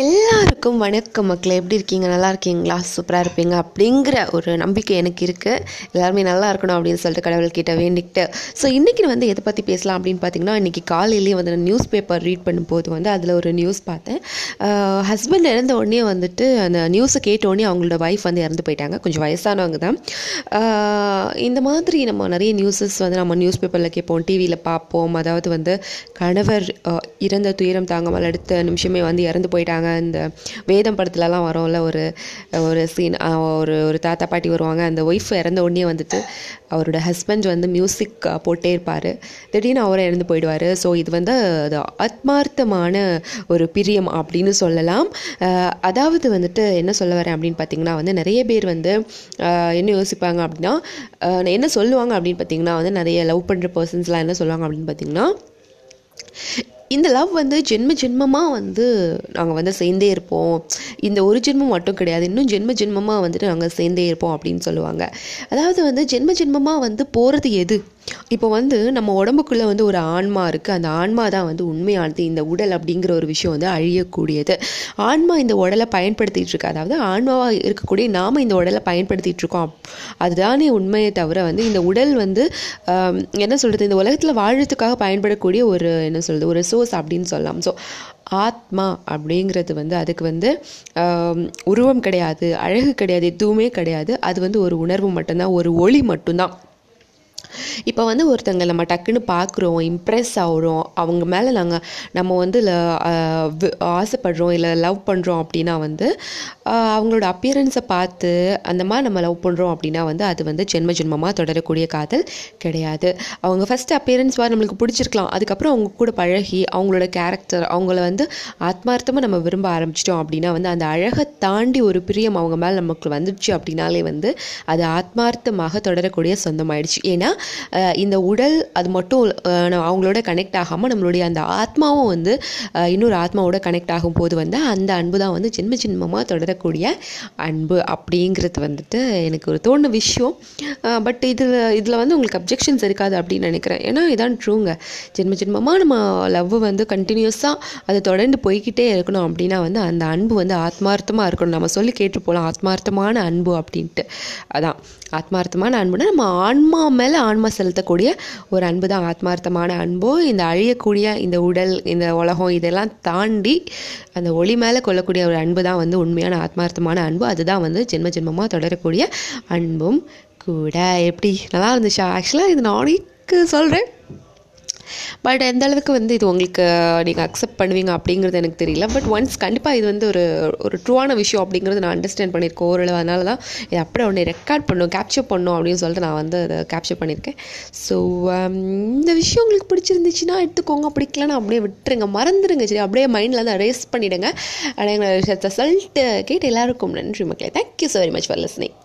எல்லா எல்லாருக்கும் வணக்கம் மக்களை. எப்படி இருக்கீங்க? நல்லா இருக்கீங்களா? சூப்பராக இருப்பீங்க அப்படிங்கிற ஒரு நம்பிக்கை எனக்கு இருக்குது எல்லாருமே நல்லா இருக்கணும் அப்படின்னு சொல்லிட்டு கடவுள்கிட்ட வேண்டிக்கிட்டு. ஸோ இன்றைக்கி வந்து எதை பற்றி பேசலாம் அப்படின்னு பார்த்தீங்கன்னா இன்றைக்கி காலையிலேயே வந்து நான் நியூஸ் பேப்பர் ரீட் பண்ணும்போது வந்து அதில் ஒரு நியூஸ் பார்த்தேன். ஹஸ்பண்ட் இறந்த உடனே வந்துட்டு அந்த நியூஸை கேட்ட உடனே அவங்களோட ஒய்ஃப் வந்து இறந்து போயிட்டாங்க. கொஞ்சம் வயசானவங்க தான். இந்த மாதிரி நம்ம நிறைய நியூஸஸ் வந்து நம்ம நியூஸ் பேப்பரில் கேட்போம் டிவியில் பார்ப்போம். அதாவது வந்து கணவர் இறந்த துயரம் தாங்காமல் அடுத்த நிமிஷமே வந்து இறந்து போயிட்டாங்க. இந்த வேதம் படத்துலலாம் வரும்ல ஒரு ஒரு சீன் ஒரு ஒரு தாத்தா பாட்டி வருவாங்க அந்த ஒய்ஃப் இறந்த உடனே வந்துட்டு அவரோட ஹஸ்பண்ட் வந்து மியூசிக் போட்டே இருப்பார். திடீர்னு அவரை இறந்து போயிடுவார். ஸோ இது வந்து அது ஆத்மார்த்தமான ஒரு பிரியம் அப்படின்னு சொல்லலாம். அதாவது வந்துட்டு என்ன சொல்ல வரேன் அப்படின்னு பார்த்தீங்கன்னா வந்து நிறைய பேர் வந்து என்ன யோசிப்பாங்க அப்படின்னா என்ன சொல்லுவாங்க அப்படின்னு பார்த்தீங்கன்னா வந்து நிறைய லவ் பண்ணுற பர்சன்ஸ்லாம் என்ன சொல்லுவாங்க அப்படின்னு பார்த்தீங்கன்னா இந்த லவ் வந்து ஜென்ம ஜென்மமாக வந்து நாங்கள் வந்து சேர்ந்தே இருப்போம். இந்த ஒரு ஜென்மம் மட்டும் கிடையாது. இன்னும் ஜென்ம ஜென்மமாக வந்துட்டு நாங்கள் சேர்ந்தே இருப்போம் அப்படின்னு சொல்லுவாங்க. அதாவது வந்து ஜென்ம ஜென்மமாக வந்து போகிறது எது? இப்போ வந்து நம்ம உடம்புக்குள்ளே வந்து ஒரு ஆன்மா இருக்குது அந்த ஆன்மா தான் வந்து உண்மையானது. இந்த உடல் அப்படிங்கிற ஒரு விஷயம் வந்து அழியக்கூடியது. ஆன்மா இந்த உடலை பயன்படுத்திகிட்டு இருக்கு. அதாவது ஆன்மாவாக இருக்கக்கூடிய நாம் இந்த உடலை பயன்படுத்திகிட்டு இருக்கோம். அதுதானே உண்மையை தவிர வந்து இந்த உடல் வந்து என்ன சொல்கிறது இந்த உலகத்தில் வாழறதுக்காக பயன்படக்கூடிய ஒரு என்ன சொல்கிறது ஒரு சோர்ஸ் அப்படின்னு சொல்லலாம். ஸோ ஆத்மா அப்படிங்கிறது வந்து அதுக்கு வந்து உருவம் கிடையாது அழகு கிடையாது எதுவுமே கிடையாது. அது வந்து ஒரு உணர்வு மட்டும்தான் ஒரு ஒளி மட்டும்தான். இப்போ வந்து ஒருத்தங்க நம்ம டக்குன்னு பார்க்குறோம் இம்ப்ரெஸ் ஆகுறோம் அவங்க மேலே நாங்கள் நம்ம வந்து ல- ஆசைப்படுறோம் இல்லை லவ் பண்ணுறோம் அப்படின்னா வந்து அவங்களோட அப்பியரன்ஸை பார்த்து அந்த மாதிரி நம்ம லவ் பண்ணுறோம் அப்படின்னா வந்து அது வந்து ஜென்ம ஜென்மமாக தொடரக்கூடிய காதல் கிடையாது. அவங்க ஃபஸ்ட்டு அப்பியரன்ஸ் வர நம்மளுக்கு பிடிச்சிருக்கலாம். அதுக்கப்புறம் அவங்க கூட பழகி அவங்களோட கேரக்டர் அவங்கள வந்து ஆத்மார்த்தமாக நம்ம விரும்ப ஆரம்பிச்சிட்டோம் அப்படின்னா வந்து அந்த அழகை தாண்டி ஒரு பிரியம் அவங்க மேலே நமக்கு வந்துடுச்சு அப்படின்னாலே வந்து அது ஆத்மார்த்தமாக தொடரக்கூடிய சொந்தமாயிடுச்சு. ஏன்னா இந்த உடல் அது மட்டும் அவங்களோட கனெக்ட் ஆகாமல் நம்மளுடைய அந்த ஆத்மாவும் வந்து இன்னொரு ஆத்மாவோட கனெக்ட் ஆகும்போது வந்து அந்த அன்பு தான் வந்து ஜென்ம ஜென்மமாக தொடரக்கூடிய அன்பு அப்படிங்கிறது வந்துட்டு எனக்கு ஒரு தோணுன விஷயம். பட் இதில் இதில் வந்து உங்களுக்கு அப்ஜெக்ஷன்ஸ் இருக்காது அப்படின்னு நினைக்கிறேன். ஏன்னா இதான் ட்ரூங்க ஜென்ம ஜென்மமாக நம்ம லவ் வந்து கண்டினியூஸாக அது தொடர்ந்து போய்க்கிட்டே இருக்கணும் அப்படின்னா வந்து அந்த அன்பு வந்து ஆத்மார்த்தமாக இருக்கணும். நம்ம சொல்லி கேட்டு போகலாம் ஆத்மார்த்தமான அன்பு அப்படின்ட்டு. அதான். ஆத்மார்த்தமான அன்புனா நம்ம ஆன்மா மேலே ஆன்மா செலுத்தக்கூடிய ஒரு அன்பு தான். ஆத்மார்த்தமான அன்போ இந்த அழியக்கூடிய இந்த உடல் இந்த உலகம் இதெல்லாம் தாண்டி அந்த ஒளி மேலே கொள்ளக்கூடிய ஒரு அன்பு தான் வந்து உண்மையான ஆத்மார்த்தமான அன்பு. அதுதான் வந்து ஜென்ம ஜென்மமாக தொடரக்கூடிய அன்பும் கூட. எப்படி? நல்லா இருந்துச்சா? ஆக்சுவலாக இது நாளைக்கு சொல்கிறேன் பட் எந்த அளவுக்கு வந்து இது உங்களுக்கு நீங்கள் அக்செப்ட் பண்ணுவீங்க அப்படிங்கிறது எனக்கு தெரியல. பட் ஒன்ஸ் கண்டிப்பாக இது வந்து ஒரு ஒரு ட்ரூவான விஷயம் அப்படிங்கிறது நான் அண்டர்ஸ்டாண்ட் பண்ணியிருக்கேன் ஓரளவு அதனால தான் இது அப்படியே உடனே ரெக்கார்ட் பண்ணும் கேப்சர் பண்ணும் அப்படின்னு சொல்லிட்டு நான் வந்து அதை கேப்சர் பண்ணியிருக்கேன் ஸோ um, இந்த விஷயம் உங்களுக்கு பிடிச்சிருந்துச்சுன்னா எடுத்துக்கோங்க. பிடிக்கலன்னா அப்படியே விட்டுருங்க. மறந்துடுங்க சரி அப்படியே மைண்டில் வந்து ரேஸ் பண்ணிவிடுங்க அப்படிங்கிற விஷயத்தை சொல்லிட்டு கேட்டு எல்லாருக்கும் நன்றி மக்களே. Thank you so very much for listening